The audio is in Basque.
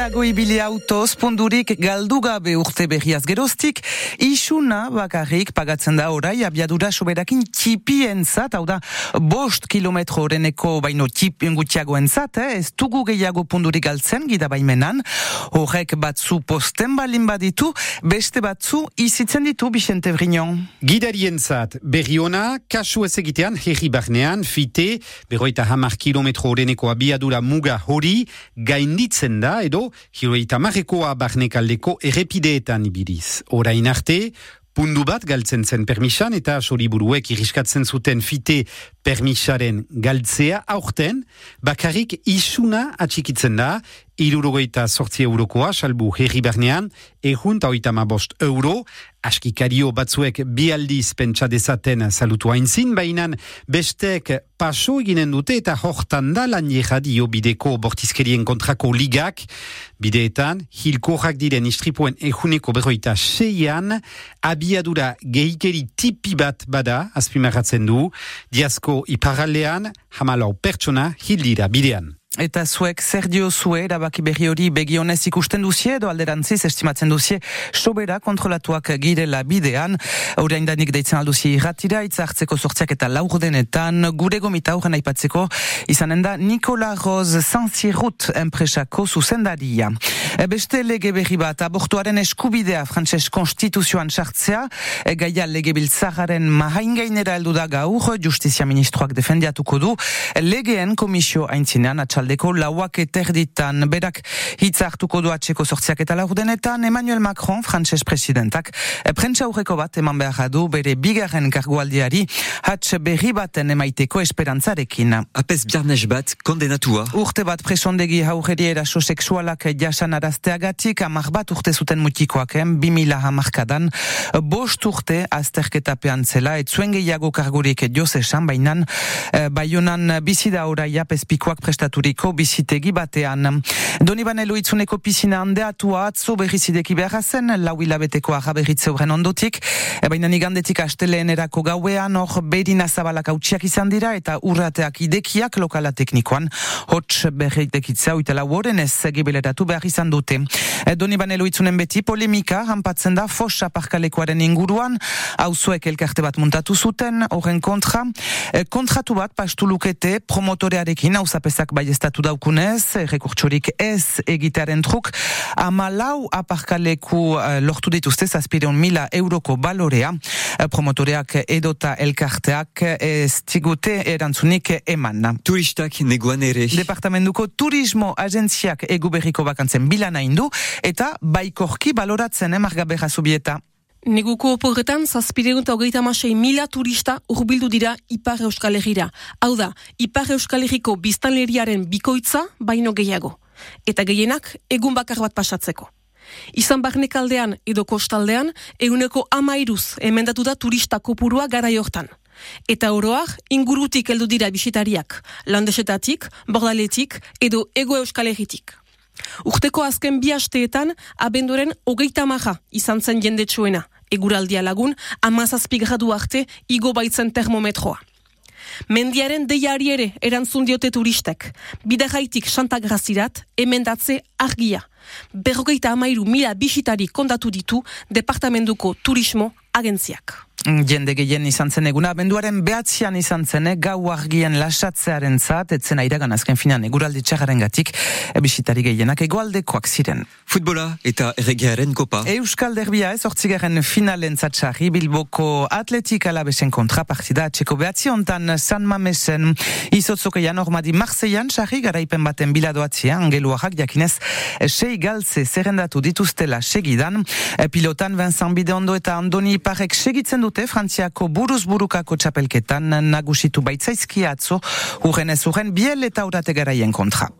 Luzeago ibili autoz, pundurik galdu gabe urte berriaz geroztik, isuna bakarrik pagatzen da orai abiadura soberakin txipien zat, hau da, bost kilometro horreneko baino txipien gutxiagoen zat, eh? ez dugu gehiago pundurik galtzen, gida baimenan, horrek batzu posten balin baditu, beste batzu izitzen ditu, Bixente Brignon. Gidarien zat, berri ona, kasu ez egitean, herri barnean, fite, berroita hamar kilometro horreneko abiadura muga hori, gainditzen da, edo, hiroita marrekoa barnekaldeko errepideetan ibiliz. Orain arte, pundu bat galtzen zen permisan eta soriburuek iriskatzen zuten fite permisaren galtzea aurten, bakarrik isuna atxikitzen da, irurogeita sortzi eurokoa, salbu herri bernean, egun oita bost euro, askikario batzuek bi aldiz pentsa dezaten salutu hainzin, baina bestek paso eginen dute eta hortan da lan dio bideko bortizkerien kontrako ligak, bideetan, hilkorrak diren istripuen eguneko berroita seian, abiadura gehikeri tipi bat bada, azpimarratzen du, diazko iparaldean, hamalau pertsona hildira bidean. Eta zuek zer diozue erabaki berri hori begionez ikusten duzie edo alderantziz estimatzen duzie sobera kontrolatuak girela bidean. Horein danik deitzen alduzi irratira, itzartzeko sortziak eta laurdenetan, gure gomita horren aipatzeko, izanen da Nikola Roz Sanzirut enpresako zuzendaria. E, beste lege berri bat, abortuaren eskubidea frantses konstituzioan sartzea, e, gaia lege biltzagaren mahain gainera eldu da gaur, justizia ministroak defendiatuko du, legeen komisio haintzinean atxaldeko lauak eterditan berak hitz hartuko du atxeko sortziak eta laurdenetan Emmanuel Macron, frantses presidentak, e, prentsa aurreko bat eman behar du bere bigarren kargualdiari hatx berri baten emaiteko esperantzarekin. Apez biarnez bat, kondenatua. Urte bat presondegi haureri eraso seksualak jasan arazteagatik, amar bat urte zuten mutikoaken, bimila hamarkadan, bost urte azterketapean zela, et zuen gehiago kargurik josesan, bainan, e, baionan bizida oraia pezpikoak prestaturiko bizitegi batean. Doni banelo itzuneko pisina handeatua atzo berrizideki behar zen, lau hilabeteko agaberritze horren ondotik, e, baina nigandetik asteleen erako gauean, hor berina zabalak hautsiak izan dira, eta urrateak idekiak lokala teknikoan, hots berritekitza, uitela horren ez gibeleratu behar izan dute. E, Doni banelo itzunen beti polemika, hanpatzen da, fosa parkalekoaren inguruan, hauzuek elkarte bat muntatu zuten, horren kontra, e, kontratu bat pastu lukete promotorearekin, hau zapezak bai estatu daukunez, e, rekurtsorik ez egitearen truk, ama lau aparkaleku lortu dituzte, zazpireun mila euroko balorea, promotoreak edota elkarteak ez tigute erantzunik eman. Turistak neguan ere. Departamentuko turismo agentziak egu berriko bakantzen bilana indu, eta baikorki baloratzen emarga berra zubieta. Neguko oporretan, zazpiregun eta hogeita masei mila turista urbildu dira Ipar Euskal Herriera. Hau da, Ipar Euskal Herriko biztanleriaren bikoitza baino gehiago. Eta gehienak egun bakar bat pasatzeko. Izan barnekaldean edo kostaldean, eguneko amairuz emendatu da turista kopurua gara jortan. Eta oroak ingurutik heldu dira bisitariak, landesetatik, bordaletik edo ego euskal herritik. Urteko azken bi asteetan, abenduren hogeita maja izan zen jendetsuena. Eguraldia lagun, amazazpi gradu arte, igo baitzen termometroa. Mendiaren deiari ere erantzun diote turistek. Bidagaitik santagrazirat, emendatze argia. Berrogeita amairu mila bisitari kondatu ditu Departamentuko Turismo Agentziak. Jende gehien izan zen eguna, benduaren behatzean izan zen, eh, gau argien lasatzearen zat, etzen airagan azken finan eguraldi txagaren gatik, ebisitari gehienak egoaldekoak ziren. Futbola eta erregearen kopa. Euskal Derbia ez ortzigaren finalen zatxarri, Bilboko atletik alabesen kontrapartida, txeko behatzi San Mamesen, izotzokeian ormadi Marseian, txarri garaipen baten biladoatzia, angeluarrak jakinez, sei galtze zerrendatu dituztela segidan, pilotan Vincent Bideondo eta Andoni Parek segitzen dute Frantziako buruz burukako txapelketan nagusitu baitzaizki atzo, urren ez urren biel eta urate garaien kontra.